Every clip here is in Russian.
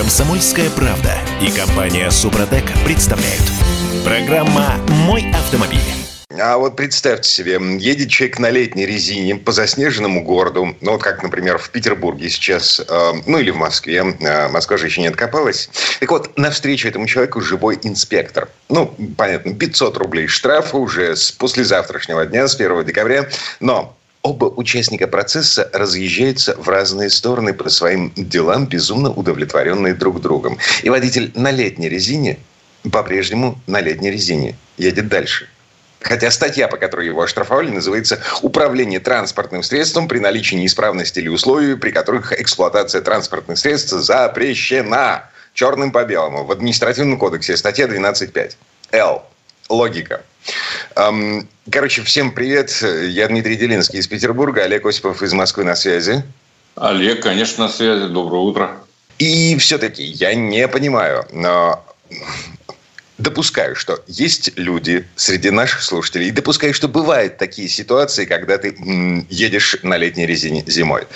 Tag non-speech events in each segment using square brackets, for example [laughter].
Комсомольская правда и компания Супротек представляют. Программа «Мой автомобиль». А вот представьте себе, едет человек на летней резине по заснеженному городу, ну вот как, например, в Петербурге сейчас, э, ну или в Москве, э, Москва же еще не откопалась. Так вот, навстречу этому человеку живой инспектор. Ну, понятно, 500 рублей штрафа уже с послезавтрашнего дня, с 1 декабря. Но Оба участника процесса разъезжаются в разные стороны по своим делам, безумно удовлетворенные друг другом. И водитель на летней резине по-прежнему на летней резине едет дальше. Хотя статья, по которой его оштрафовали, называется «Управление транспортным средством при наличии неисправности или условий, при которых эксплуатация транспортных средств запрещена». Черным по белому. В административном кодексе статья 12.5. Л. Логика. Короче, всем привет. Я Дмитрий Делинский из Петербурга, Олег Осипов из Москвы на связи. Олег, конечно, на связи. Доброе утро. И все-таки я не понимаю, но допускаю, что есть люди среди наших слушателей, и допускаю, что бывают такие ситуации, когда ты едешь на летней резине зимой.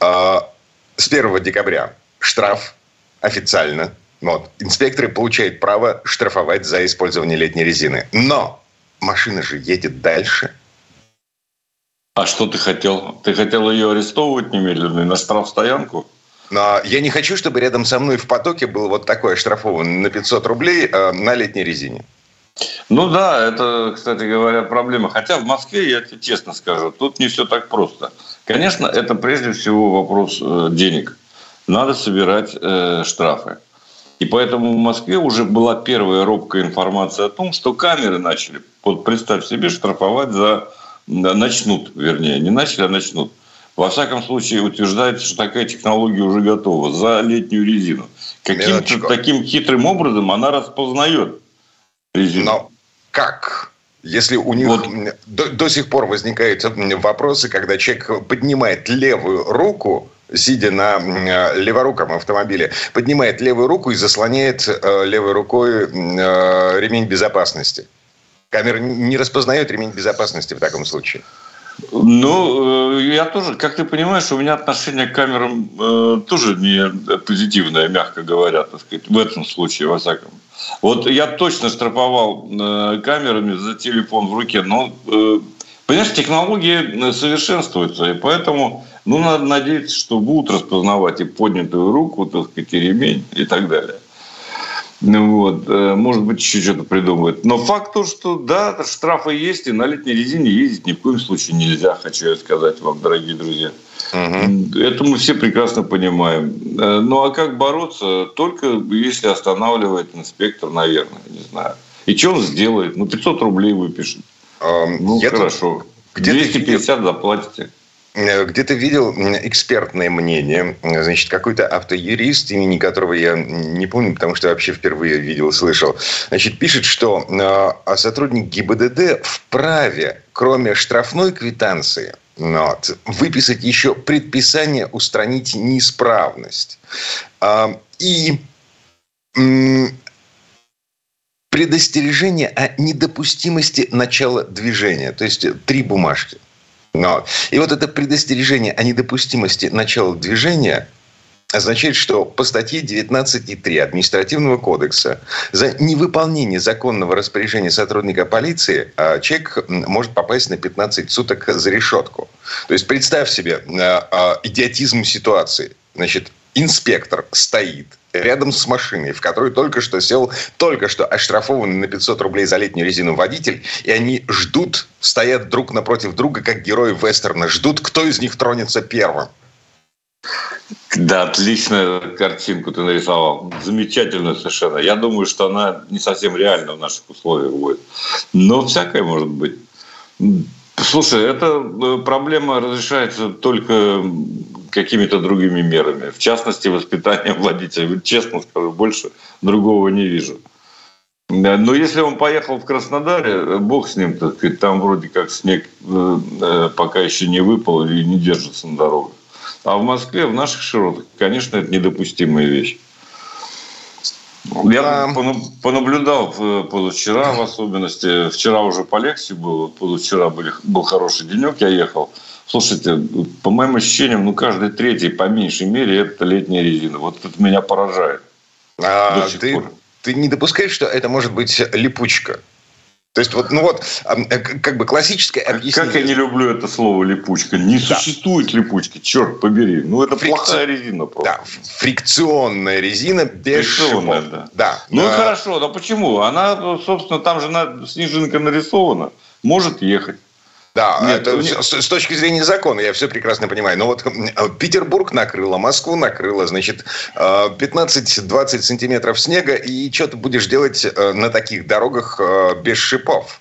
А, с 1 декабря штраф официально. Вот. Инспекторы получают право штрафовать за использование летней резины. Но машина же едет дальше. А что ты хотел? Ты хотел ее арестовывать немедленно и на штрафстоянку? Но я не хочу, чтобы рядом со мной в потоке был вот такой оштрафован на 500 рублей э, на летней резине. Ну да, это, кстати говоря, проблема. Хотя в Москве, я тебе честно скажу, тут не все так просто. Конечно, это прежде всего вопрос э, денег. Надо собирать э, штрафы. И поэтому в Москве уже была первая робкая информация о том, что камеры начали, вот представь себе, штрафовать за... Начнут, вернее, не начали, а начнут. Во всяком случае, утверждается, что такая технология уже готова за летнюю резину. Каким-то таким хитрым образом она распознает резину. Но как? Если у них вот. до, до сих пор возникают вопросы, когда человек поднимает левую руку, сидя на э, леворуком автомобиле, поднимает левую руку и заслоняет э, левой рукой э, ремень безопасности. Камера не распознает ремень безопасности в таком случае. Ну, я тоже, как ты понимаешь, у меня отношение к камерам тоже не позитивное, мягко говоря, так сказать, в этом случае, во всяком. Вот я точно штрафовал камерами за телефон в руке, но, понимаешь, технологии совершенствуются, и поэтому ну, надо надеяться, что будут распознавать и поднятую руку, так сказать, и ремень и так далее. Ну, вот. Э, может быть, еще что-то придумают. Но факт то, что да, штрафы есть, и на летней резине ездить ни в коем случае нельзя, хочу я сказать вам, дорогие друзья. Угу. Это мы все прекрасно понимаем. Э, ну, а как бороться? Только если останавливает инспектор, наверное, не знаю. И что он сделает? Ну, 500 рублей выпишет. Ну, хорошо. Где 250 заплатите. Э, где-то видел экспертное мнение, значит, какой-то автоюрист, имени которого я не помню, потому что вообще впервые видел, слышал, значит, пишет, что э, сотрудник ГИБДД вправе, кроме штрафной квитанции, вот, выписать еще предписание устранить неисправность. А, и предостережение о недопустимости начала движения. То есть три бумажки. Но. И вот это предостережение о недопустимости начала движения означает, что по статье 19.3 Административного кодекса за невыполнение законного распоряжения сотрудника полиции а, человек может попасть на 15 суток за решетку. То есть представь себе а, а, идиотизм ситуации. Значит, инспектор стоит рядом с машиной, в которой только что сел, только что оштрафованный на 500 рублей за летнюю резину водитель, и они ждут, стоят друг напротив друга, как герои вестерна, ждут, кто из них тронется первым. Да, отличную картинку ты нарисовал. Замечательную совершенно. Я думаю, что она не совсем реальна в наших условиях будет. Но всякое может быть. Слушай, эта э, проблема разрешается только какими-то другими мерами. В частности, воспитанием водителя. Честно скажу, больше другого не вижу. Но если он поехал в Краснодаре, бог с ним, так сказать, там вроде как снег э, э, пока еще не выпал и не держится на дорогах. А в Москве, в наших широтах, конечно, это недопустимая вещь. Я понаблюдал позавчера в особенности. Вчера уже полегче было. Позавчера был хороший денек, я ехал. Слушайте, по моим ощущениям, ну, каждый третий, по меньшей мере, это летняя резина. Вот это меня поражает. А, ты, ты не допускаешь, что это может быть липучка? То есть, вот, ну вот, э, как бы классическое объяснение. Как я не люблю это слово липучка. Не да. существует липучки, черт побери. Ну, это Фрикци... плохая резина просто. Да, фрикционная резина без фрикционная, шипов. Да. да. Ну, а... хорошо, да почему? Она, собственно, там же на... снежинка нарисована. Может ехать. Да, Нет, это нет. С, с точки зрения закона, я все прекрасно понимаю. Но вот э, Петербург накрыло, Москву накрыло, значит, 15-20 э, сантиметров снега, и что ты будешь делать э, на таких дорогах без шипов?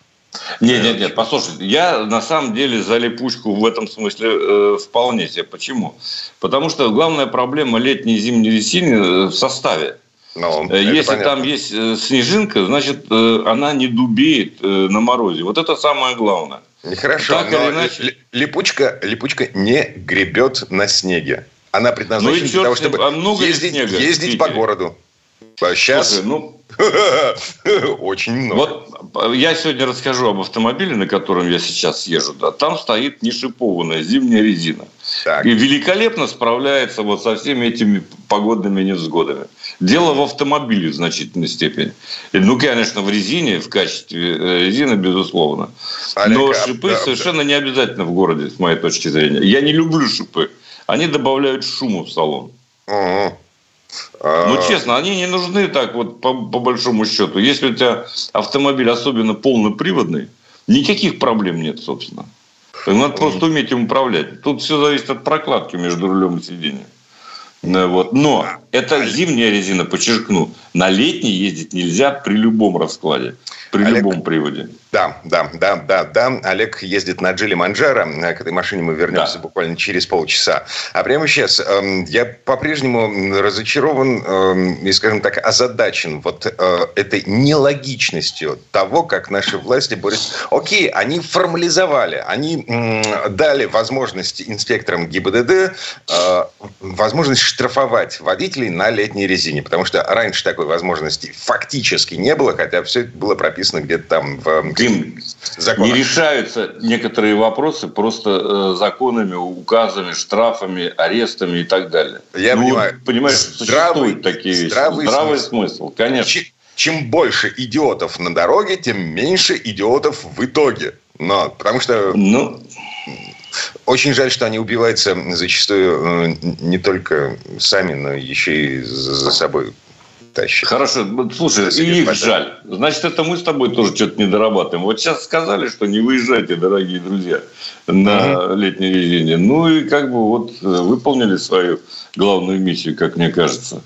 Нет, нет, нет, послушайте, я на самом деле за липучку в этом смысле э, вполне себе. Почему? Потому что главная проблема летней и зимней резины в составе. Ну, Если там есть снежинка, значит, она не дубеет на морозе. Вот это самое главное. Нехорошо, так но иначе... липучка, липучка не гребет на снеге. Она предназначена ну, для того, чтобы а много ездить, снега, ездить по городу. Сейчас Слушай, ну, [laughs] очень много. Вот я сегодня расскажу об автомобиле, на котором я сейчас езжу. Да, там стоит нешипованная зимняя резина. Так. И великолепно справляется вот со всеми этими погодными невзгодами. Дело в автомобиле в значительной степени. Ну, конечно, в резине, в качестве э, резины, безусловно. Олег, Но шипы а, совершенно не обязательно в городе, с моей точки зрения. Я не люблю шипы. Они добавляют шуму в салон. Угу. Ну, честно, они не нужны так вот по, по большому счету. Если у тебя автомобиль особенно полноприводный, никаких проблем нет, собственно. Надо просто уметь им управлять. Тут все зависит от прокладки между рулем и сиденьем. Э, вот. Но это зимняя резина, подчеркну. На летней ездить нельзя при любом раскладе, при Олег, любом приводе. Да, да, да, да, да. Олег ездит на Джили Манджаро. К этой машине мы вернемся да. буквально через полчаса. А прямо сейчас э, я по-прежнему разочарован э, и, скажем так, озадачен вот э, этой нелогичностью того, как наши власти борются. Окей, они формализовали, они э, дали возможность инспекторам ГИБДД э, возможность штрафовать водителей на летней резине. Потому что раньше такой возможности фактически не было, хотя все это было прописано где-то там в Дим, законах. Не решаются некоторые вопросы просто э, законами, указами, штрафами, арестами и так далее. Я ну, понимаю. Понимаешь, здравый, существуют такие вещи. Здравый, здравый смысл. смысл, конечно. Чем больше идиотов на дороге, тем меньше идиотов в итоге. Но, потому что... Ну, очень жаль, что они убиваются зачастую э, не только сами, но еще и за собой тащат. Хорошо, слушай, и их жаль. Значит, это мы с тобой тоже что-то не дорабатываем. Вот сейчас сказали, что не выезжайте, дорогие друзья, на угу. летней резине. Ну и как бы вот э, выполнили свою главную миссию, как мне кажется.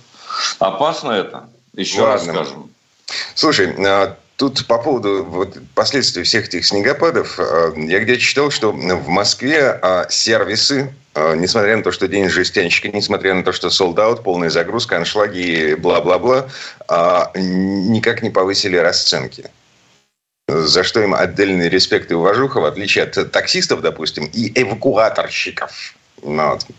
Опасно это? Еще Ладно. раз скажем. Слушай, а Тут по поводу вот, последствий всех этих снегопадов, э, я где-то читал, что в Москве а, сервисы, э, несмотря на то, что день жестянщика, несмотря на то, что солдат, полная загрузка, аншлаги, бла-бла-бла, а, никак не повысили расценки за что им отдельный респект и уважуха, в отличие от таксистов, допустим, и эвакуаторщиков.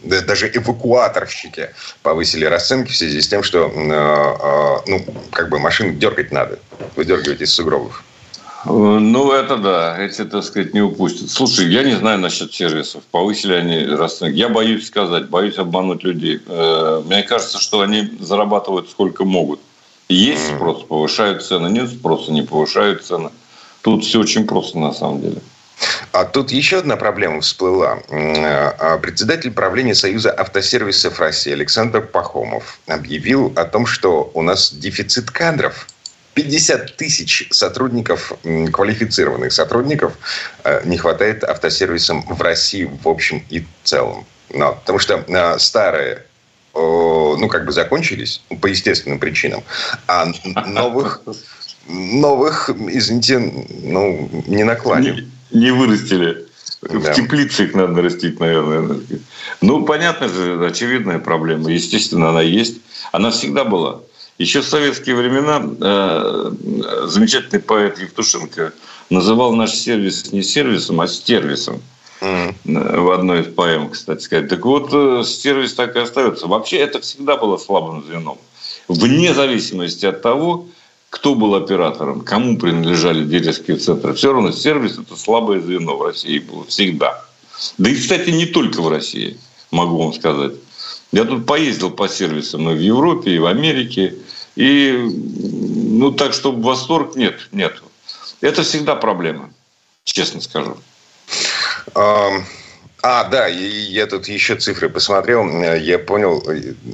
Даже эвакуаторщики повысили расценки в связи с тем, что э, э, ну, как бы машин дергать надо, выдергивать из сугробов. Ну, это да, эти, так сказать, не упустят. Слушай, я не знаю насчет сервисов, повысили они расценки. Я боюсь сказать, боюсь обмануть людей. Э, мне кажется, что они зарабатывают сколько могут. Есть спрос, повышают цены, нет спроса, не повышают цены. Тут все очень просто на самом деле. А тут еще одна проблема всплыла. А, председатель правления Союза автосервисов России Александр Пахомов объявил о том, что у нас дефицит кадров. 50 тысяч сотрудников, квалифицированных сотрудников э, не хватает автосервисам в России в общем и целом. Но, потому что э, старые ну, как бы закончились по естественным причинам, а новых, [laughs] новых, извините, ну, не накладем не вырастили. Да. В теплице их надо растить, наверное. Ну, понятно же, очевидная проблема. Естественно, она есть. Она всегда была. Еще в советские времена э, замечательный поэт Евтушенко называл наш сервис не сервисом, а стервисом. Mm. В одной из поэм, кстати сказать. Так вот, э, сервис так и остается. Вообще, это всегда было слабым звеном. Вне зависимости от того, кто был оператором, кому принадлежали дилерские центры. Все равно сервис – это слабое звено в России было всегда. Да и, кстати, не только в России, могу вам сказать. Я тут поездил по сервисам и в Европе, и в Америке. И, ну, так, чтобы восторг нет, нет. Это всегда проблема, честно скажу. А, да, я тут еще цифры посмотрел, я понял,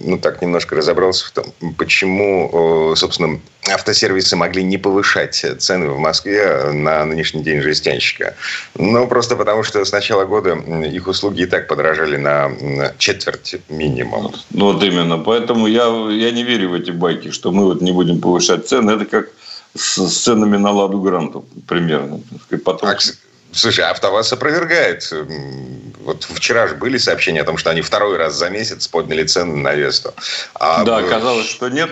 ну так немножко разобрался в том, почему, собственно, автосервисы могли не повышать цены в Москве на нынешний день жестянщика. Ну, просто потому что с начала года их услуги и так подорожали на четверть минимум. Ну, вот именно. Поэтому я, я не верю в эти байки, что мы вот не будем повышать цены. Это как с ценами на «Ладу Гранту» примерно. Потом... А, Слушай, АвтоВАЗ опровергает. Вот вчера же были сообщения о том, что они второй раз за месяц подняли цены на Весту. А да, оказалось, что нет.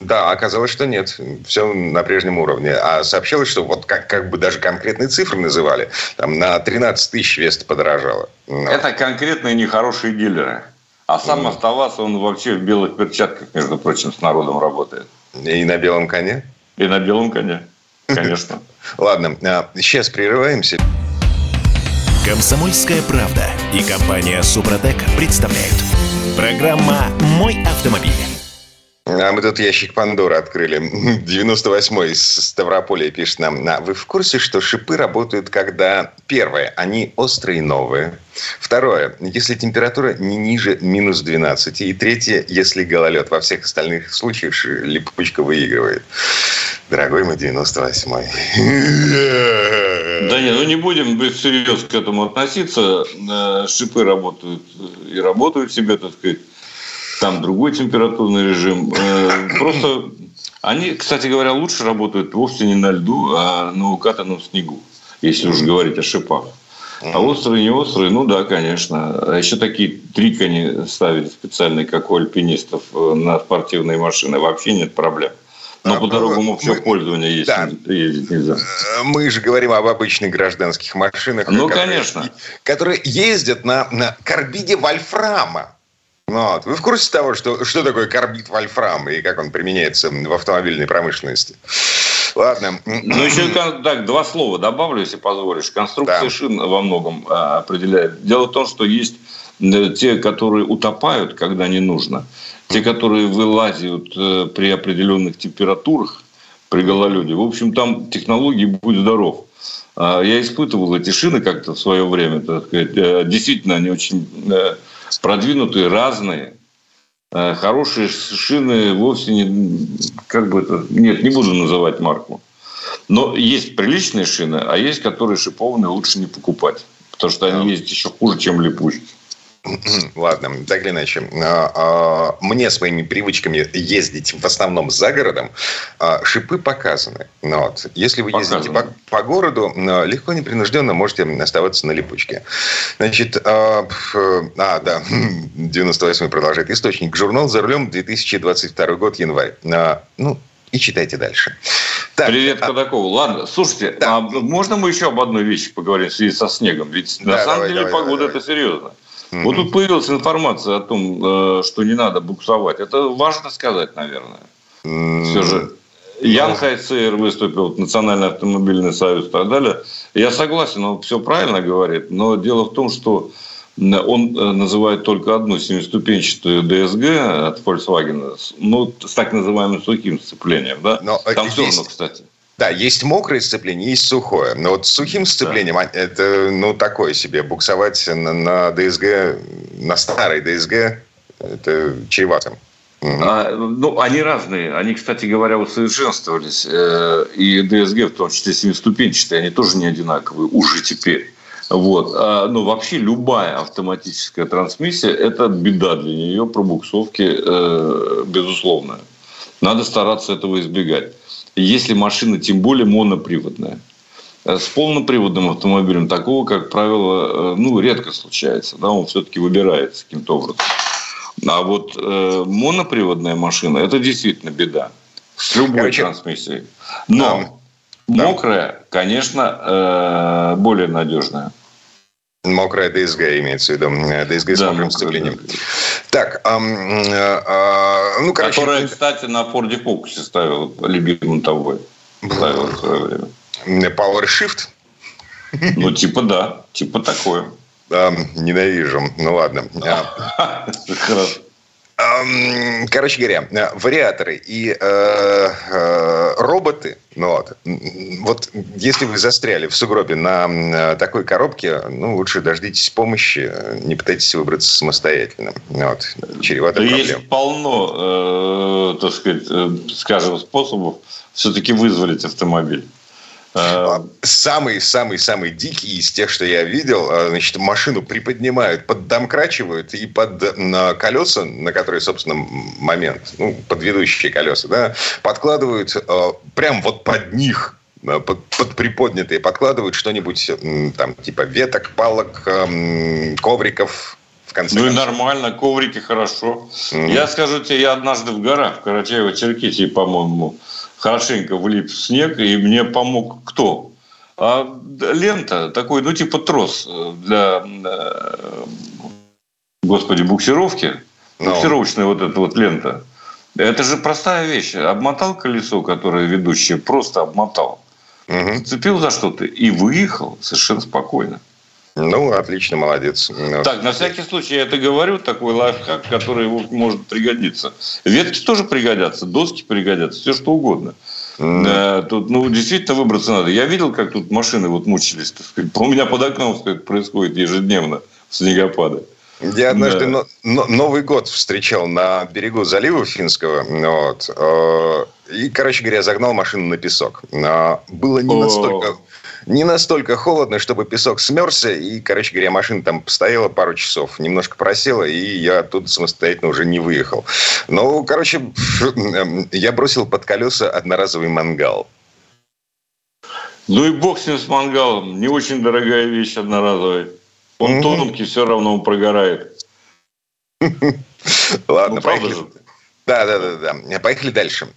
Да, оказалось, что нет. Все на прежнем уровне. А сообщалось, что вот как, как бы даже конкретные цифры называли. Там на 13 тысяч Веста подорожало. Но... Это конкретные нехорошие дилеры. А сам mm. АвтоВАЗ, он вообще в белых перчатках, между прочим, с народом работает. И на белом коне? И на белом коне. Конечно. [laughs] Ладно, сейчас прерываемся. Комсомольская правда и компания Супротек представляют. Программа «Мой автомобиль». А мы тут ящик Пандоры открыли. [laughs] 98-й из Ставрополя пишет нам. Вы в курсе, что шипы работают, когда... Первое, они острые и новые. Второе, если температура не ниже минус 12. И третье, если гололед. Во всех остальных случаях липучка выигрывает. Дорогой мой 98-й. Да нет, ну не будем всерьез к этому относиться. Э, шипы работают и работают себе, так сказать там другой температурный режим. Э, просто они, кстати говоря, лучше работают вовсе не на льду, а на укатанном снегу, если уж говорить о шипах. А острые, не острые, ну да, конечно. А еще такие трики они ставили специальные, как у альпинистов, э, на спортивные машины. Вообще нет проблем. Но а, по дорогам общего мы, пользования есть, да, ездить нельзя. Э, мы же говорим об обычных гражданских машинах. Ну, которые, конечно. Которые ездят на, на карбиде вольфрама. Вот. Вы в курсе того, что, что такое карбид вольфрам и как он применяется в автомобильной промышленности? Ладно. Ну, еще так, два слова добавлю, если позволишь. Конструкция да. шин во многом а, определяет. Дело в том, что есть э, те, которые утопают, когда не нужно. Те, которые вылазят э, при определенных температурах, при гололеде. В общем, там технологии «Будь здоров». А, я испытывал эти шины как-то в свое время. Так сказать. Э, действительно, они очень продвинутые, разные. Э, хорошие шины вовсе не... Как бы это... Нет, не буду называть марку. Но есть приличные шины, а есть, которые шипованные, лучше не покупать. Потому что они ездят еще хуже, чем липучки. [clears throat] Ладно, так или иначе. А, а, мне с моими привычками ездить в основном за городом а, шипы показаны. Ну вот. Если вы показаны. ездите по, по городу, легко, непринужденно можете оставаться на липучке. Значит, а, да, [laughs] 98 продолжает. Источник. Журнал «За рулем», 2022 год, январь. Ну, и читайте дальше. Так, Привет а... Кодакову. Ладно, слушайте, да. а можно мы еще об одной вещи поговорим в связи со снегом? Ведь да, на самом давай, деле давай, погода давай. это серьезно. Mm-hmm. Вот тут появилась информация о том, э, что не надо буксовать. Это важно сказать, наверное. Mm-hmm. Все же Ян Хайцер выступил, Национальный автомобильный союз и так далее. Я согласен, он все правильно говорит, но дело в том, что он э, называет только одну семиступенчатую ДСГ от Volkswagen, ну, с так называемым сухим сцеплением. Да? Но Там все равно, кстати. Да, есть мокрое сцепление, есть сухое. Но вот с сухим сцеплением да. это ну такое себе. Буксовать на, на ДСГ, на старой ДСГ, это чревато. А, ну, они разные. Они, кстати говоря, усовершенствовались. Э, и ДСГ, в том числе семиступенчатые, они тоже не одинаковые уже теперь. Вот. А, ну, вообще любая автоматическая трансмиссия – это беда для нее, пробуксовки, э, безусловно. Надо стараться этого избегать если машина тем более моноприводная. Э, с полноприводным автомобилем такого, как правило, э, ну, редко случается. Да, он все-таки выбирается каким-то образом. А вот э, моноприводная машина – это действительно беда. С любой Короче, трансмиссией. Но да. мокрая, конечно, э, более надежная. Мокрая ДСГ имеется в виду. ДСГ с да, мокрым сцеплением. Так, а, а, ну, короче... Которая, кстати, на Форде Фокусе ставил любимым тобой. Ставил в свое время. Power Shift? Ну, типа да, типа такое. Ненавижу. Ну ладно. [laughs] Хорошо. Короче говоря, э, вариаторы и э, э, роботы, ну вот, вот если вы застряли в сугробе на э, такой коробке, ну лучше дождитесь помощи, не пытайтесь выбраться самостоятельно. Ну вот, чревато да проблем. Есть полно, э, так сказать, э, скажем, способов все-таки вызволить автомобиль. Самый-самый-самый дикий из тех, что я видел, а, значит, машину приподнимают, поддомкрачивают и под на колеса, на которые, собственно, момент, ну, под ведущие колеса, да, подкладывают а, прям вот под них а, под, под приподнятые подкладывают что-нибудь там типа веток, палок, ковриков, в конце. Ну и нормально, коврики хорошо. Mm-hmm. Я скажу тебе, я однажды в горах, в Карачаево-Черкесии, по-моему, хорошенько влип в снег, и мне помог кто? А лента такой, ну, типа трос для, э, господи, буксировки. No. Ну. Буксировочная вот эта вот лента. Это же простая вещь. Обмотал колесо, которое ведущее, просто обмотал. Угу. Зацепил за что-то и выехал совершенно спокойно. Ну, отлично, молодец. Так, на всякий случай я это говорю, такой лайфхак, который может пригодиться. Ветки тоже пригодятся, доски пригодятся, все что угодно. Mm. Тут, ну, действительно выбраться надо. Я видел, как тут машины вот мучились. У меня под окном сказать, происходит ежедневно снегопады. Я однажды да. но, Новый год встречал на берегу залива Финского. Вот, э, и, короче говоря, загнал машину на песок. Было не настолько не настолько холодно, чтобы песок смерзся. И, короче говоря, машина там постояла пару часов, немножко просела, и я оттуда самостоятельно уже не выехал. Ну, короче, я бросил под колеса одноразовый мангал. Ну и бог с ним с мангалом. Не очень дорогая вещь одноразовая. Он mm-hmm. тонкий, все равно он прогорает. [laughs] Ладно, ну, поехали. Да, да, да, да. Поехали дальше.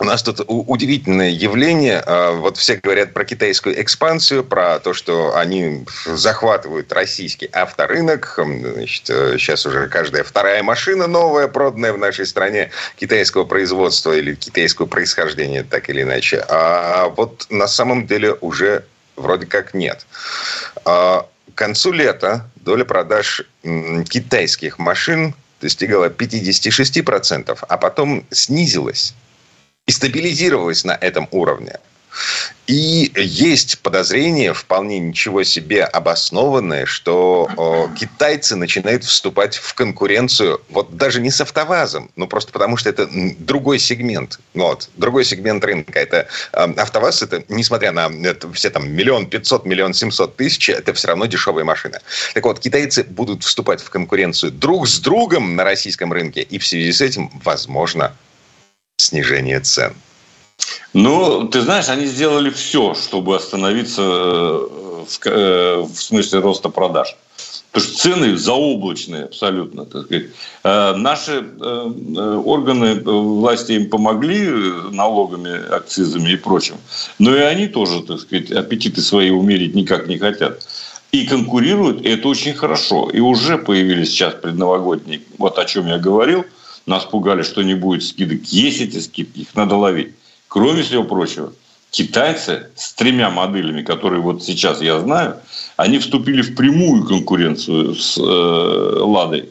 У нас тут удивительное явление. А, вот все говорят про китайскую экспансию, про то, что они захватывают российский авторынок. Значит, сейчас уже каждая вторая машина новая, проданная в нашей стране, китайского производства или китайского происхождения, так или иначе. А вот на самом деле уже вроде как нет. А, к концу лета доля продаж китайских машин достигала 56%, а потом снизилась и стабилизировалась на этом уровне. И есть подозрение, вполне ничего себе обоснованное, что о, китайцы начинают вступать в конкуренцию, вот даже не с АвтоВАЗом, но просто потому, что это другой сегмент. Вот, другой сегмент рынка. Это э, АвтоВАЗ, это, несмотря на это, все там миллион пятьсот, миллион семьсот тысяч, это все равно дешевая машина. Так вот, китайцы будут вступать в конкуренцию друг с другом на российском рынке, и в связи с этим, возможно, снижение цен? Ну, ты знаешь, они сделали все, чтобы остановиться э, в, э, в смысле роста продаж. Потому что цены заоблачные абсолютно. Так сказать. Э, наши органы власти им помогли налогами, акцизами и прочим. Но и они тоже, так сказать, аппетиты свои умерить никак не хотят. И конкурируют, и это очень хорошо. И уже появились сейчас предновогодние, вот о чем я говорил – нас пугали, что не будет скидок. Есть эти скидки, их надо ловить. Кроме всего прочего, китайцы с тремя моделями, которые вот сейчас я знаю, они вступили в прямую конкуренцию с э, Ладой.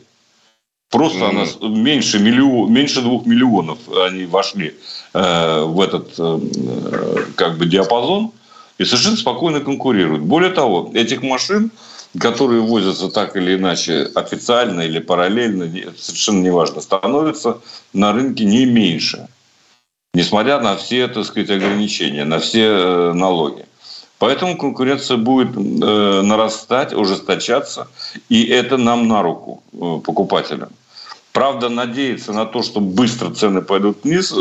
Просто mm. она меньше, миллион, меньше двух миллионов они вошли э, в этот э, как бы диапазон и совершенно спокойно конкурируют. Более того, этих машин которые возятся так или иначе официально или параллельно, совершенно неважно, становятся на рынке не меньше. Несмотря на все, так сказать, ограничения, на все э, налоги. Поэтому конкуренция будет э, нарастать, ужесточаться, и это нам на руку, э, покупателям. Правда, надеяться на то, что быстро цены пойдут вниз,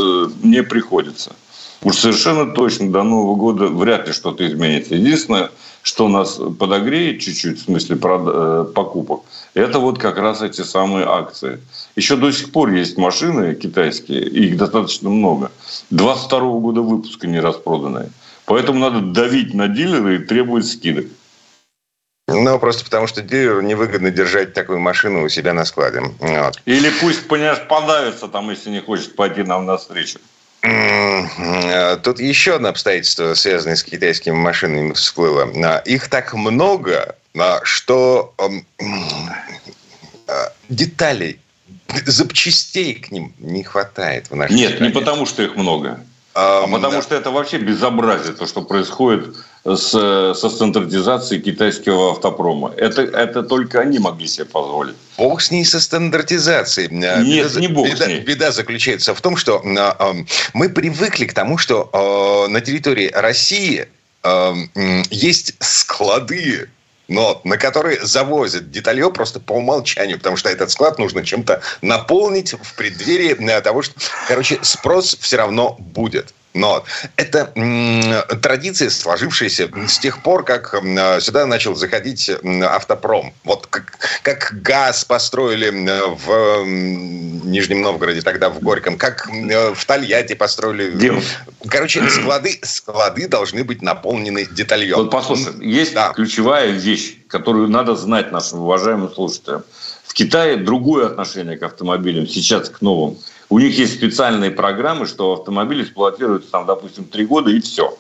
не приходится. Уж совершенно точно до Нового года вряд ли что-то изменится. Единственное, что нас подогреет чуть-чуть в смысле э, покупок, это вот как раз эти самые акции. Еще до сих пор есть машины китайские, их достаточно много. 22 года выпуска не распроданные. Поэтому надо давить на дилеры и требовать скидок. Ну, просто потому что дилеру невыгодно держать такую машину у себя на складе. Вот. Или пусть, понимаешь, подавится там, если не хочет пойти нам навстречу. Тут еще одно обстоятельство, связанное с китайскими машинами, всплыло. Их так много, что деталей, запчастей к ним не хватает в нашей Нет, стране. не потому, что их много. А, а потому что это вообще безобразие, то, что происходит с, со стандартизацией китайского автопрома. Это, это только они могли себе позволить. Бог с ней со стандартизацией. Нет, беда, не бог беда, с ней. Беда заключается в том, что э, мы привыкли к тому, что э, на территории России э, есть склады но на которые завозят деталье просто по умолчанию, потому что этот склад нужно чем-то наполнить в преддверии того, что, короче, спрос все равно будет. Но это традиция, сложившаяся с тех пор, как сюда начал заходить автопром. Вот как, как газ построили в Нижнем Новгороде, тогда в Горьком, как в Тольятти построили. Дим. Короче, склады, склады должны быть наполнены детальем. Вот послушай, есть да. ключевая вещь, которую надо знать нашим уважаемым слушателям. В Китае другое отношение к автомобилям, сейчас к новым. У них есть специальные программы, что автомобиль эксплуатируется там, допустим, три года и все.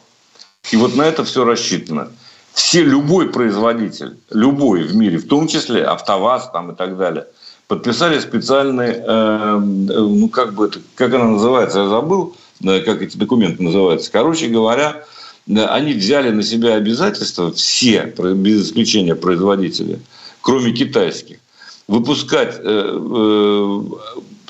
И вот на это все рассчитано. Все, любой производитель, любой в мире, в том числе АвтоВАЗ там и так далее, подписали специальные, э, ну как бы это, как она называется, я забыл, э, как эти документы называются. Короче говоря, э, они взяли на себя обязательства, все, без исключения производители, кроме китайских, выпускать э, э,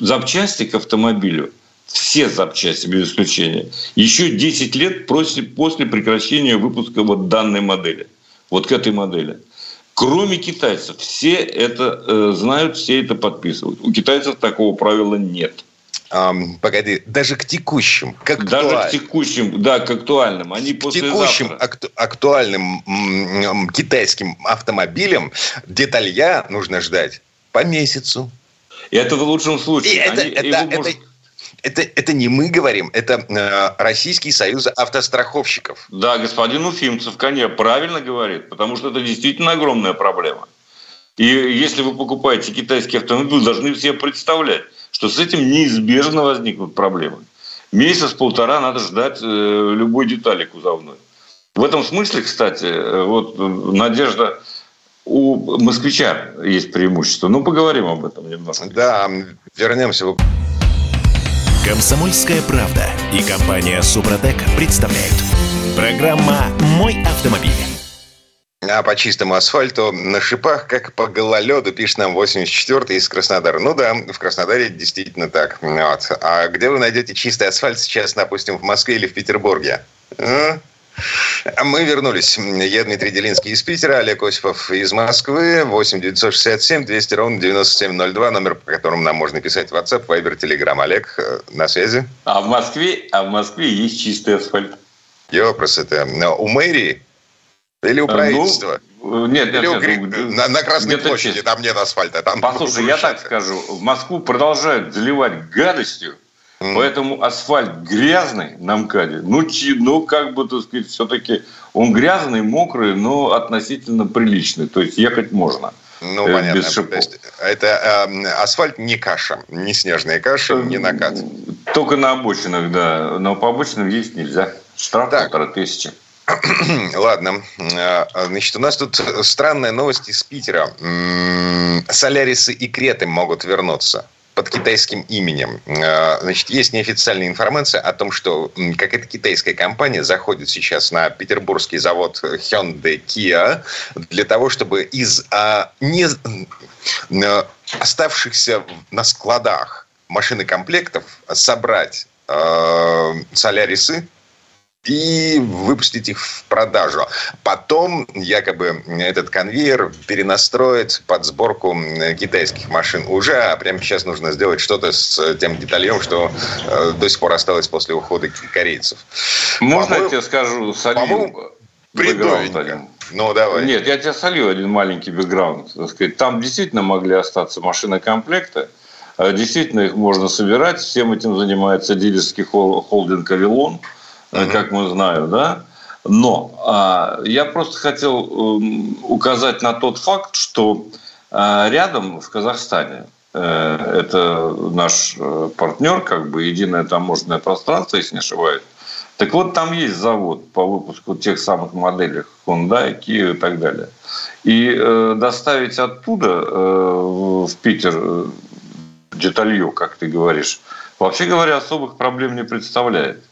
запчасти к автомобилю, все запчасти без исключения, еще 10 лет после, после прекращения выпуска вот данной модели, вот к этой модели. Кроме китайцев, все это э, знают, все это подписывают. У китайцев такого правила нет. Um, погоди, даже к текущим, к актуаль... Даже к текущим, да, к актуальным. Они к текущим акту... актуальным м- китайским автомобилям деталья нужно ждать по месяцу. И это в лучшем случае. И это, Они, это, это, может... это, это не мы говорим, это э, Российский союз автостраховщиков. Да, господин Уфимцев, конечно, правильно говорит, потому что это действительно огромная проблема. И если вы покупаете китайский автомобиль, вы должны себе представлять, что с этим неизбежно возникнут проблемы. Месяц-полтора надо ждать э, любой детали кузовной. В этом смысле, кстати, вот Надежда у москвича есть преимущество. Ну, поговорим об этом немножко. Да, вернемся. Комсомольская правда и компания Супротек представляют. Программа «Мой автомобиль». А по чистому асфальту на шипах, как по гололеду, пишет нам 84-й из Краснодара. Ну да, в Краснодаре действительно так. Вот. А где вы найдете чистый асфальт сейчас, допустим, в Москве или в Петербурге? Мы вернулись. Я Дмитрий Делинский из Питера, Олег Осипов из Москвы. 8 967 200 ровно 9702, номер, по которому нам можно писать в WhatsApp, Viber, Telegram. Олег, э, на связи. А в Москве, а в Москве есть чистый асфальт. Вопрос это у мэрии или у а, правительства? Ну, нет, Или нет, нет, ну, на, на Красной площади, там нет асфальта. Там Послушай, я так скажу. В Москву продолжают заливать гадостью Mm. Поэтому асфальт грязный на МКАДе, ну, ну, как бы, так сказать, все-таки он грязный, мокрый, но относительно приличный. То есть ехать можно. Ну, э, понятно. Без шипов. это э, асфальт не каша, не снежная каша, не накат. Только на обочинах, да. Но по обочинам ездить нельзя. Штраф так. полтора тысячи. [clears throat] Ладно. Э, значит, у нас тут странная новость из Питера. Солярисы и Креты могут вернуться под китайским именем. Э, значит, есть неофициальная информация о том, что какая-то китайская компания заходит сейчас на петербургский завод Hyundai Kia для того, чтобы из а, не, оставшихся на складах машинокомплектов собрать э, солярисы, и выпустить их в продажу. Потом якобы этот конвейер перенастроит под сборку китайских машин уже, а прямо сейчас нужно сделать что-то с тем деталем, что э, до сих пор осталось после ухода корейцев. Можно я тебе скажу, солью бэкграунд Ну, давай. Нет, я тебе солью один маленький бэкграунд. Там действительно могли остаться машинокомплекты, а действительно их можно собирать. Всем этим занимается дилерский холдинг «Авилон» угу. как мы знаем, да. Но а, я просто хотел э, указать на тот факт, что а, рядом в Казахстане э, это наш э, партнер, как бы единое таможенное пространство, если не ошибаюсь, Так вот, там есть завод по выпуску тех самых моделей Hyundai, Kia и так далее. И э, доставить оттуда э, в Питер э, деталью, как ты говоришь, вообще говоря, особых проблем не представляет.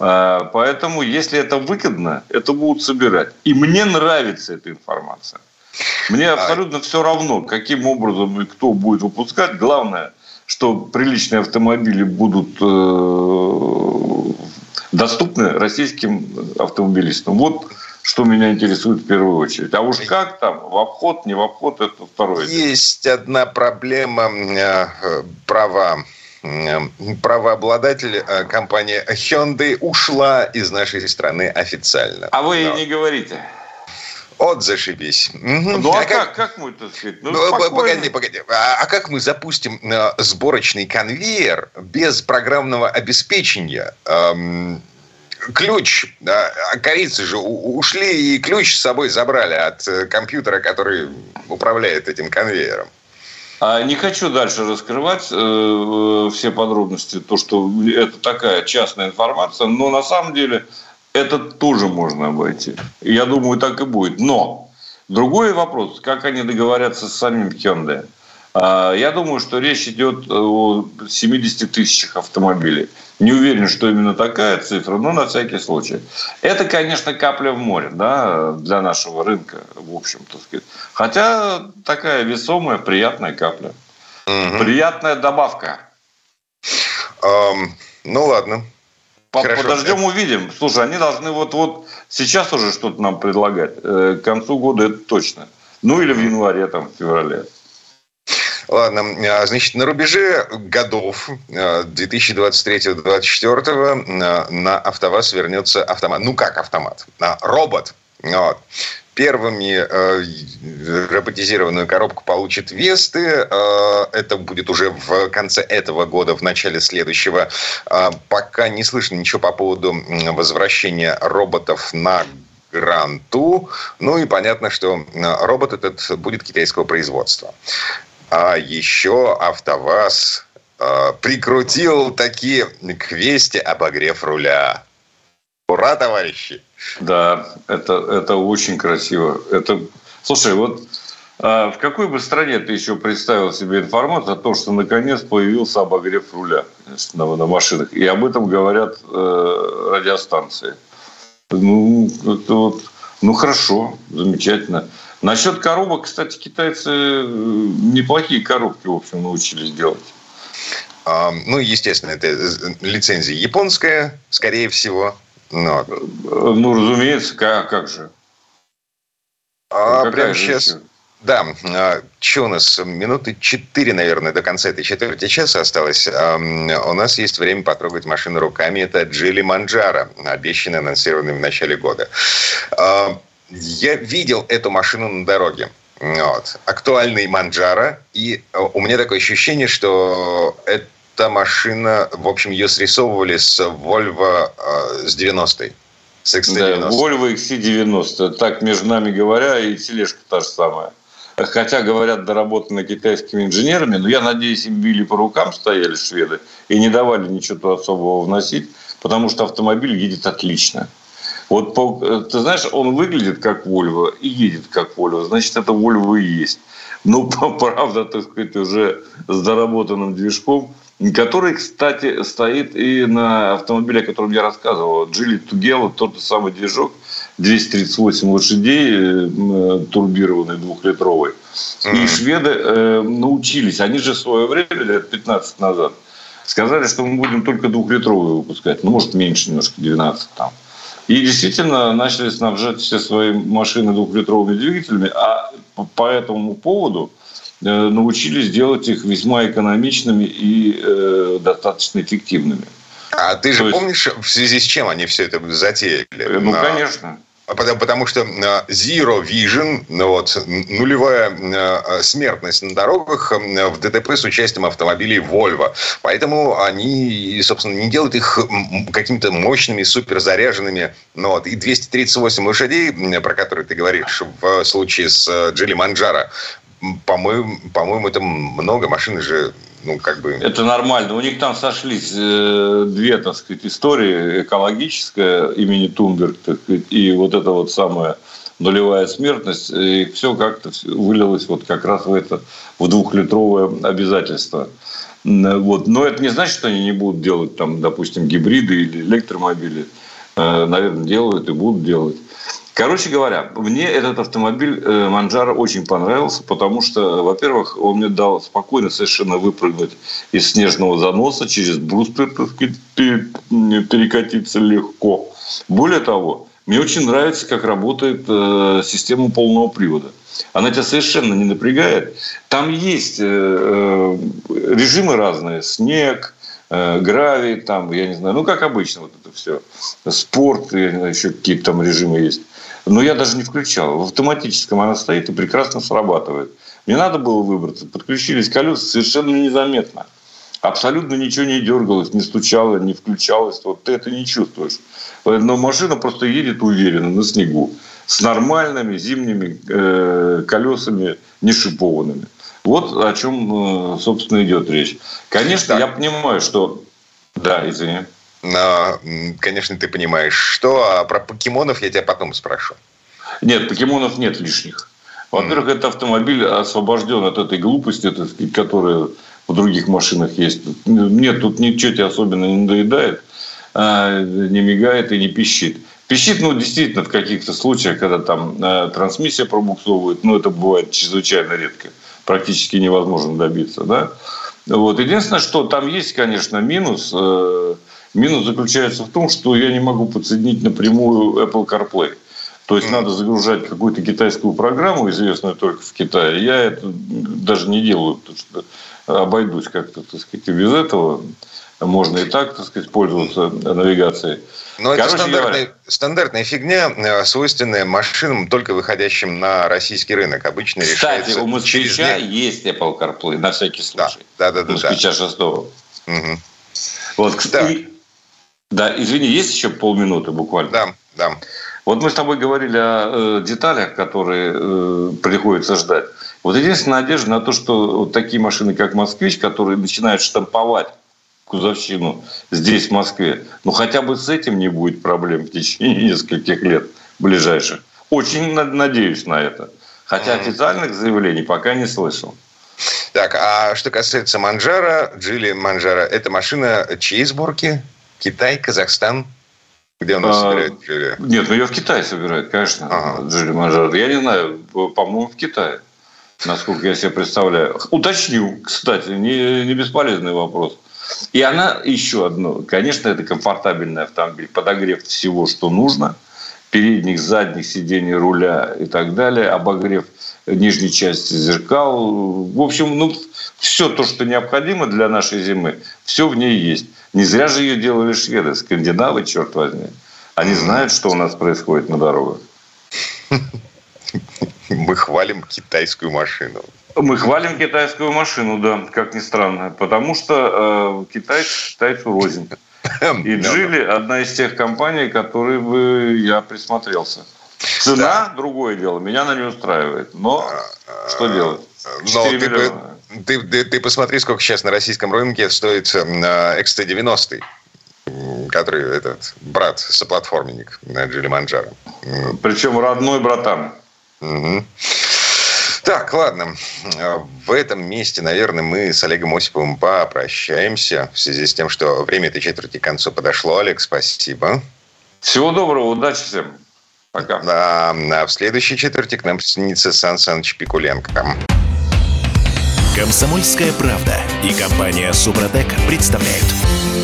Э, поэтому, если это выгодно, это будут собирать. И мне нравится эта информация. Мне а абсолютно все равно, каким образом и кто будет выпускать. Главное, что приличные автомобили будут э, доступны российским автомобилистам. Вот что меня интересует в первую очередь. А уж как там, в обход, не в обход, это второе. Есть одна проблема э, права правообладатель компании Hyundai ушла из нашей страны официально. А вы Но... не говорите. Вот зашибись. Ну, а, а как, как мы, так сказать? Ну, ну погоди, погоди. А, а как мы запустим э, сборочный конвейер без программного обеспечения? Эм, ключ, да, корицы же ушли и ключ с собой забрали от э, компьютера, который управляет этим конвейером. А не хочу дальше раскрывать э, э все подробности, то, что это такая частная информация, но на самом деле это тоже можно обойти. Я думаю, так и будет. Но другой вопрос, как они договорятся с самим Hyundai. А, я думаю, что речь идет о 70 тысячах автомобилей. Не уверен, что именно такая цифра, но на всякий случай. Это, конечно, капля в море да, для нашего рынка, в общем-то. Хотя такая весомая, приятная капля. Угу. Приятная добавка. Um, ну ладно. Хорошо. Подождем, увидим. Слушай, они должны вот-вот сейчас уже что-то нам предлагать. Э, к концу года это точно. Ну или в январе, там, в феврале. Ладно, а, значит, на рубеже годов 2023-2024 э, на АвтоВАЗ вернется автомат. Ну, как автомат? Робот. Вот. Первыми э, роботизированную коробку получит Весты. Э, это будет уже в конце этого года, в начале следующего. Э, пока не слышно ничего по поводу возвращения роботов на гранту. Ну и понятно, что робот этот будет китайского производства. А еще АвтоВАЗ э, прикрутил такие к Весте обогрев руля. Ура, товарищи! Да, это, это очень красиво. Это, слушай, вот а в какой бы стране ты еще представил себе информацию о том, что наконец появился обогрев руля на, на машинах? И об этом говорят э, радиостанции. Ну, это вот, ну хорошо, замечательно. Насчет коробок, кстати, китайцы э, неплохие коробки, в общем, научились делать. А, ну, естественно, это лицензия японская, скорее всего. Ну, ну разумеется, как, как же? А, прямо сейчас... Да, а, что у нас? Минуты четыре, наверное, до конца этой четверти часа осталось. У нас есть время потрогать машину руками. Это Джили Манджара, обещанный, анонсированный в начале года. Я видел эту машину на дороге. Вот. Актуальный Манджара. И у меня такое ощущение, что это та машина, в общем, ее срисовывали с Volvo э, с 90-й. С XC90. Да, Volvo XC90. Так, между нами говоря, и тележка та же самая. Хотя, говорят, доработаны китайскими инженерами, но я надеюсь, им били по рукам, стояли шведы, и не давали ничего особого вносить, потому что автомобиль едет отлично. Вот ты знаешь, он выглядит как Volvo и едет как Volvo, значит, это Volvo и есть. Ну, [laughs] правда, так сказать, уже с доработанным движком который, кстати, стоит и на автомобиле, о котором я рассказывал, Джили Тугела, тот самый движок, 238 лошадей, э, турбированный двухлитровый. Mm-hmm. И шведы э, научились, они же в свое время, лет 15 назад, сказали, что мы будем только двухлитровые выпускать, ну, может, меньше немножко, 12 там. И действительно начали снабжать все свои машины двухлитровыми двигателями, а по этому поводу – Э, научились делать их весьма экономичными и э, достаточно эффективными. А ты же То помнишь, есть... в связи с чем они все это затеяли? Ну, конечно. А потому, потому что Zero Vision, ну вот, нулевая смертность на дорогах в ДТП с участием автомобилей Volvo. Поэтому они, собственно, не делают их какими-то мощными, суперзаряженными. Ну, вот, и 238 лошадей, про которые ты говоришь в случае с Джили Манджара, по-моему, по-моему, это много. Машины же ну, как бы... Это нормально. У них там сошлись э, две, так сказать, истории. Экологическая имени Тунберг, сказать, и вот это вот самое нулевая смертность. И все как-то вылилось вот как раз в это, в двухлитровое обязательство. Вот. Но это не значит, что они не будут делать, там, допустим, гибриды или электромобили. Э, наверное, делают и будут делать. Короче говоря, мне этот автомобиль Манджара очень понравился, потому что, во-первых, он мне дал спокойно совершенно выпрыгнуть из снежного заноса, через бруствер, перекатиться легко. Более того, мне очень нравится, как работает э, система полного привода. Она тебя совершенно не напрягает. Там есть э, э режимы разные. Снег, э, гравий, там, я не знаю, ну, как обычно вот это все. Спорт, я не знаю, еще какие-то там режимы есть. Но я даже не включал. В автоматическом она стоит и прекрасно срабатывает. Мне надо было выбраться. Подключились колеса совершенно незаметно. Абсолютно ничего не дергалось, не стучало, не включалось. Вот ты это не чувствуешь. Но машина просто едет уверенно на снегу. С нормальными зимними э, колесами, не шипованными. Вот о чем, э, собственно, идет речь. Конечно, так. я понимаю, что... Да, извини. Но, конечно, ты понимаешь, что а про покемонов я тебя потом спрошу. Нет, покемонов нет лишних. Во-первых, mm. это автомобиль освобожден от этой глупости, так сказать, которая в других машинах есть. Нет, тут ничего тебе особенно не надоедает, а, не мигает и не пищит. Пищит, ну, действительно, в каких-то случаях, когда там а, трансмиссия пробуксовывает, но это бывает чрезвычайно редко, практически невозможно добиться, да. Вот. Единственное, что там есть, конечно, минус – э, Минус заключается в том, что я не могу подсоединить напрямую Apple CarPlay. То есть надо загружать какую-то китайскую программу, известную только в Китае. Я это даже не делаю, потому что обойдусь как-то, так сказать, без этого. Можно и так, так сказать, пользоваться навигацией. Но Короче это стандартная, говоря, стандартная фигня, э, свойственная машинам, только выходящим на российский рынок. Обычно Кстати, решается... у «Москвича» через... есть Apple CarPlay, на всякий случай. Да, да, да. «Москвича» да. 6 угу. Вот, кстати, да, извини, есть еще полминуты буквально? Да, да. Вот мы с тобой говорили о э, деталях, которые э, приходится ждать. Вот единственная надежда на то, что вот такие машины, как «Москвич», которые начинают штамповать кузовщину здесь, в Москве, ну хотя бы с этим не будет проблем в течение [laughs] нескольких лет ближайших. Очень надеюсь на это. Хотя официальных заявлений пока не слышал. Так, а что касается Манжара, Джили Манжара, это машина чьей сборки? Китай, Казахстан? Где у нас а, собирают Джили? Нет, ну ее в Китае собирают, конечно, ага. Джили Манжар. Я не знаю, по-моему, в Китае, насколько я себе представляю. Уточню, кстати, не, не бесполезный вопрос. И она еще одно. Конечно, это комфортабельный автомобиль. Подогрев всего, что нужно. Передних, задних сидений руля и так далее. Обогрев нижней части зеркал. В общем, ну, все то, что необходимо для нашей зимы, все в ней есть. Не зря же ее делали шведы, скандинавы, черт возьми. Они знают, что у нас происходит на дорогах. [laughs] Мы хвалим китайскую машину. Мы хвалим китайскую машину, да, как ни странно. Потому что э, Китай китайцу рознь. И Джили – одна из тех компаний, которые бы я присмотрелся. Цена да. – другое дело. Меня она не устраивает. Но что делать? Но ты, ты, ты, ты посмотри, сколько сейчас на российском рынке стоит XT90, который этот брат, соплатформенник на Джили Манджаро. Причем родной братан. Угу. Так, ладно. В этом месте, наверное, мы с Олегом Осиповым попрощаемся в связи с тем, что время этой четверти к концу подошло. Олег, спасибо. Всего доброго, удачи всем. Пока. А, а в следующей четверти к нам присоединится Сан Саныч Пикуленко. Комсомольская правда и компания Супротек представляют.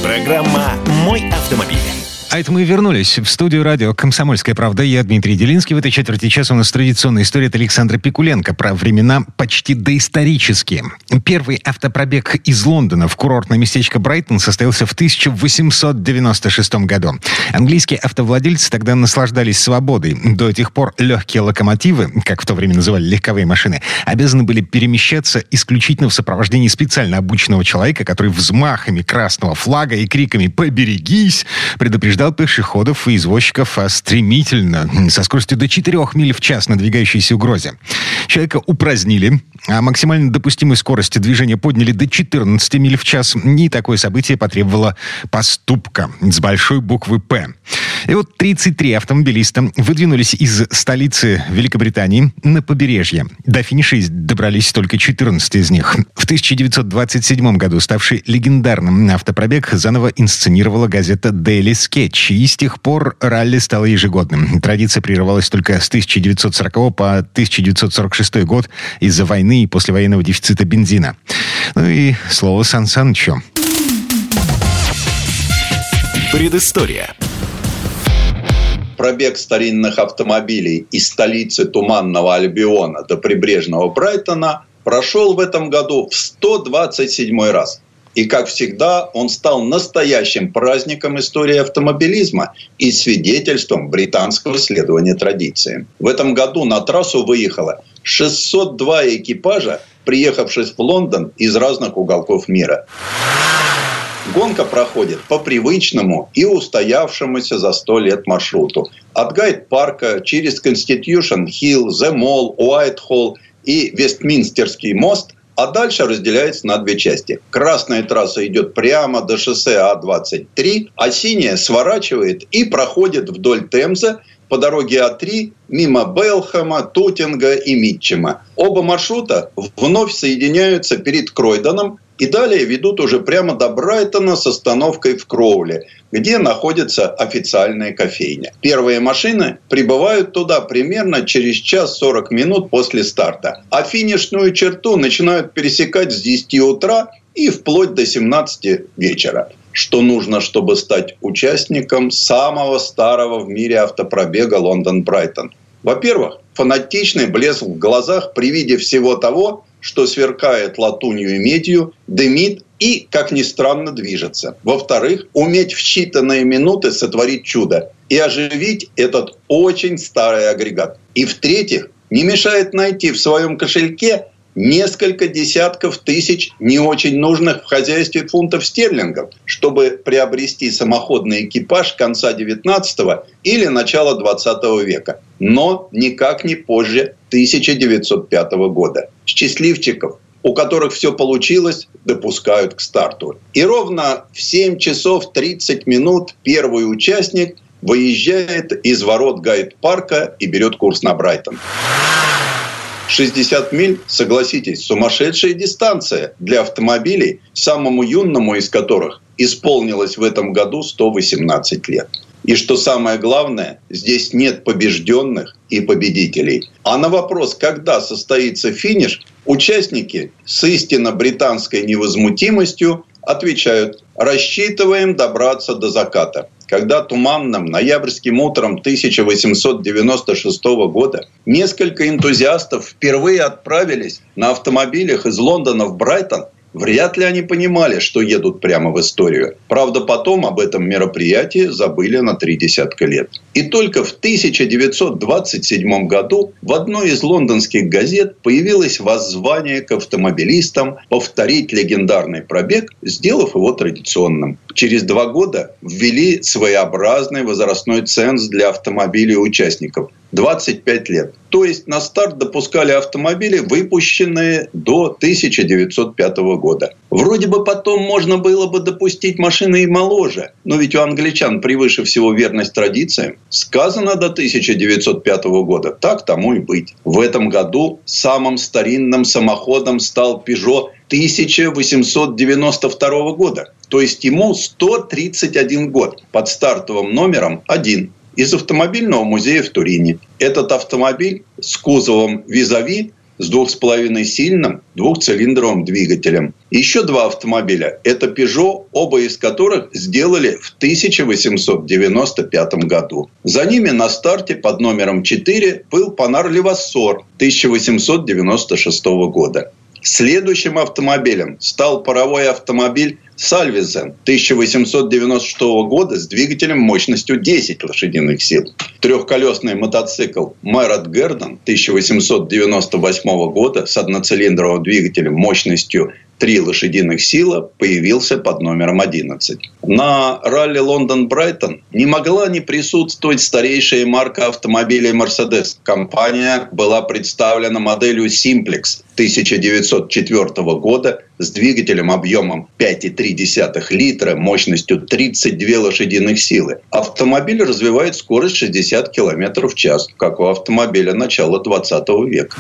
Программа «Мой автомобиль». А это мы вернулись в студию радио «Комсомольская правда». Я Дмитрий Делинский. В этой четверти часа у нас традиционная история от Александра Пикуленко про времена почти доисторические. Первый автопробег из Лондона в курортное местечко Брайтон состоялся в 1896 году. Английские автовладельцы тогда наслаждались свободой. До этих пор легкие локомотивы, как в то время называли легковые машины, обязаны были перемещаться исключительно в сопровождении специально обученного человека, который взмахами красного флага и криками «Поберегись!» предупреждал предупреждал пешеходов и извозчиков о стремительно, [laughs] со скоростью до 4 миль в час надвигающейся угрозе. Человека упразднили, а максимально допустимой скорости движения подняли до 14 миль в час. И такое событие потребовало поступка с большой буквы «П». И вот 33 автомобилиста выдвинулись из столицы Великобритании на побережье. До финиша добрались только 14 из них. В 1927 году ставший легендарным автопробег заново инсценировала газета Daily Sketch. И с тех пор ралли стало ежегодным. Традиция прерывалась только с 1940 по 1946 год из-за войны и послевоенного дефицита бензина. Ну и слово Сан Санычу. Предыстория пробег старинных автомобилей из столицы Туманного Альбиона до прибрежного Брайтона прошел в этом году в 127 раз. И, как всегда, он стал настоящим праздником истории автомобилизма и свидетельством британского следования традициям. В этом году на трассу выехало 602 экипажа, приехавших в Лондон из разных уголков мира. Гонка проходит по привычному и устоявшемуся за сто лет маршруту. От Гайд-парка через Конститюшн-Хилл, The Mall, Уайт-Холл и Вестминстерский мост а дальше разделяется на две части. Красная трасса идет прямо до шоссе А-23, а синяя сворачивает и проходит вдоль Темза по дороге А3 мимо Белхэма, Тутинга и Митчема. Оба маршрута вновь соединяются перед Кройдоном и далее ведут уже прямо до Брайтона с остановкой в Кроуле, где находится официальная кофейня. Первые машины прибывают туда примерно через час 40 минут после старта, а финишную черту начинают пересекать с 10 утра и вплоть до 17 вечера что нужно, чтобы стать участником самого старого в мире автопробега Лондон-Брайтон. Во-первых, фанатичный блеск в глазах при виде всего того, что сверкает латунью и медью, дымит и, как ни странно, движется. Во-вторых, уметь в считанные минуты сотворить чудо и оживить этот очень старый агрегат. И в-третьих, не мешает найти в своем кошельке несколько десятков тысяч не очень нужных в хозяйстве фунтов стерлингов, чтобы приобрести самоходный экипаж конца 19 или начала 20 века, но никак не позже 1905 года. Счастливчиков, у которых все получилось, допускают к старту. И ровно в 7 часов 30 минут первый участник выезжает из ворот гайд-парка и берет курс на Брайтон. 60 миль, согласитесь, сумасшедшая дистанция для автомобилей, самому юному из которых исполнилось в этом году 118 лет. И что самое главное, здесь нет побежденных и победителей. А на вопрос, когда состоится финиш, участники с истинно британской невозмутимостью отвечают, рассчитываем добраться до заката когда туманным ноябрьским утром 1896 года несколько энтузиастов впервые отправились на автомобилях из Лондона в Брайтон – Вряд ли они понимали, что едут прямо в историю. Правда, потом об этом мероприятии забыли на три десятка лет. И только в 1927 году в одной из лондонских газет появилось воззвание к автомобилистам повторить легендарный пробег, сделав его традиционным. Через два года ввели своеобразный возрастной ценз для автомобилей участников 25 лет. То есть на старт допускали автомобили, выпущенные до 1905 года. Вроде бы потом можно было бы допустить машины и моложе, но ведь у англичан превыше всего верность традициям. Сказано до 1905 года, так тому и быть. В этом году самым старинным самоходом стал Peugeot 1892 года. То есть ему 131 год под стартовым номером 1 из автомобильного музея в Турине. Этот автомобиль с кузовом визави с двух с половиной сильным двухцилиндровым двигателем. Еще два автомобиля – это Peugeot, оба из которых сделали в 1895 году. За ними на старте под номером 4 был Панар Левассор 1896 года. Следующим автомобилем стал паровой автомобиль Сальвизен 1896 года с двигателем мощностью 10 лошадиных сил. Трехколесный мотоцикл Мэрот Гердон 1898 года с одноцилиндровым двигателем мощностью 3 лошадиных сила появился под номером 11. На ралли Лондон-Брайтон не могла не присутствовать старейшая марка автомобилей Mercedes. Компания была представлена моделью Simplex 1904 года с двигателем объемом 5,3 литра, мощностью 32 лошадиных силы. Автомобиль развивает скорость 60 км в час, как у автомобиля начала 20 века.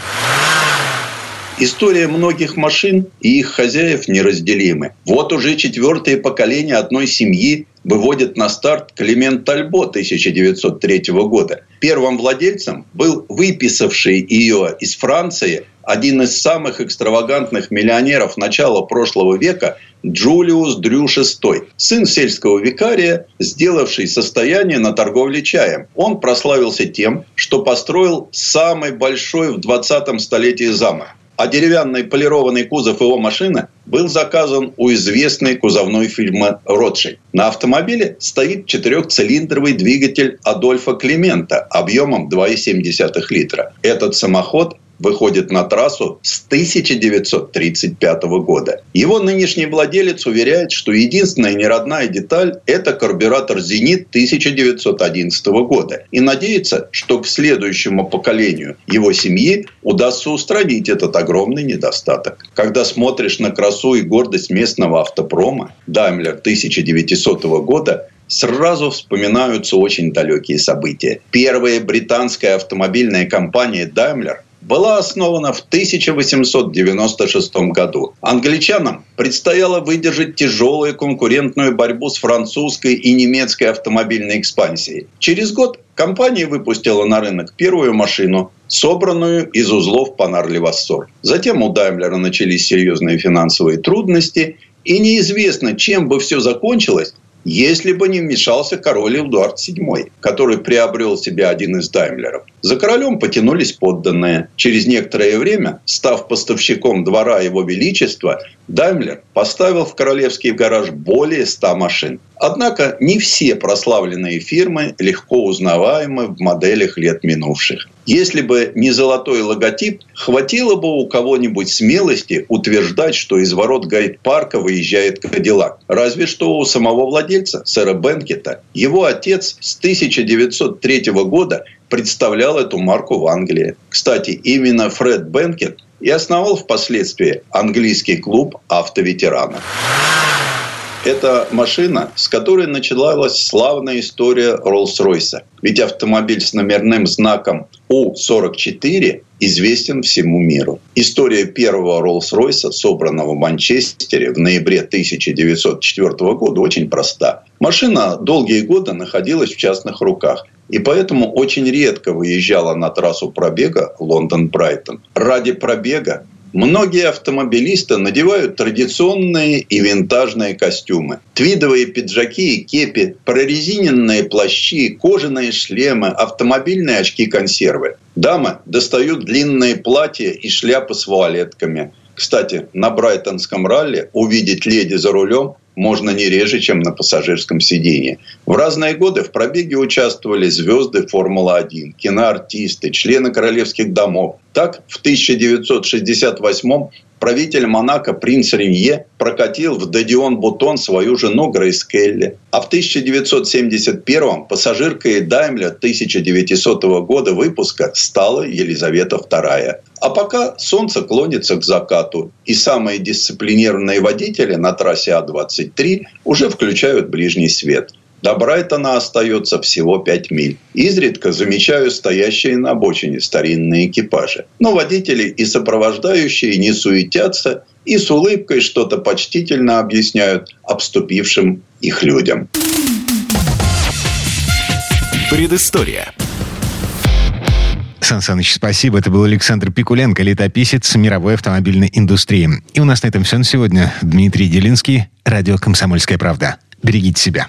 История многих машин и их хозяев неразделимы. Вот уже четвертое поколение одной семьи выводит на старт Климент Тальбо 1903 года. Первым владельцем был выписавший ее из Франции один из самых экстравагантных миллионеров начала прошлого века Джулиус Дрю VI, сын сельского викария, сделавший состояние на торговле чаем. Он прославился тем, что построил самый большой в 20 столетии замок а деревянный полированный кузов его машины был заказан у известной кузовной фирмы «Ротшильд». На автомобиле стоит четырехцилиндровый двигатель Адольфа Климента объемом 2,7 литра. Этот самоход выходит на трассу с 1935 года. Его нынешний владелец уверяет, что единственная неродная деталь – это карбюратор «Зенит» 1911 года. И надеется, что к следующему поколению его семьи удастся устранить этот огромный недостаток. Когда смотришь на красу и гордость местного автопрома, Daimler 1900 года, сразу вспоминаются очень далекие события. Первая британская автомобильная компания Daimler была основана в 1896 году. Англичанам предстояло выдержать тяжелую конкурентную борьбу с французской и немецкой автомобильной экспансией. Через год компания выпустила на рынок первую машину, собранную из узлов Панар-Левассор. Затем у Даймлера начались серьезные финансовые трудности, и неизвестно, чем бы все закончилось, если бы не вмешался король Эдуард VII, который приобрел себе один из даймлеров. За королем потянулись подданные. Через некоторое время, став поставщиком двора его величества, Даймлер поставил в королевский гараж более 100 машин. Однако не все прославленные фирмы легко узнаваемы в моделях лет минувших. Если бы не золотой логотип, хватило бы у кого-нибудь смелости утверждать, что из ворот гайд-парка выезжает Кадиллак. Разве что у самого владельца, сэра Бенкета. Его отец с 1903 года представлял эту марку в Англии. Кстати, именно Фред Бенкет и основал впоследствии английский клуб автоветеранов. Это машина, с которой началась славная история Роллс-Ройса. Ведь автомобиль с номерным знаком У-44 известен всему миру. История первого Роллс-Ройса, собранного в Манчестере в ноябре 1904 года, очень проста. Машина долгие годы находилась в частных руках и поэтому очень редко выезжала на трассу пробега Лондон-Брайтон. Ради пробега Многие автомобилисты надевают традиционные и винтажные костюмы. Твидовые пиджаки и кепи, прорезиненные плащи, кожаные шлемы, автомобильные очки-консервы. Дамы достают длинные платья и шляпы с вуалетками. Кстати, на Брайтонском ралли увидеть леди за рулем можно не реже, чем на пассажирском сидении. В разные годы в пробеге участвовали звезды Формулы-1, киноартисты, члены королевских домов. Так, в 1968 правитель Монако принц Ренье прокатил в Дадион Бутон свою жену Грейс Келли. А в 1971-м пассажиркой Даймля 1900 года выпуска стала Елизавета II. А пока солнце клонится к закату, и самые дисциплинированные водители на трассе А-23 уже включают ближний свет – до Брайтона остается всего 5 миль. Изредка замечаю стоящие на обочине старинные экипажи. Но водители и сопровождающие не суетятся и с улыбкой что-то почтительно объясняют обступившим их людям. Предыстория. Сан Саныч, спасибо. Это был Александр Пикуленко, летописец мировой автомобильной индустрии. И у нас на этом все на сегодня. Дмитрий Делинский, радио «Комсомольская правда». Берегите себя.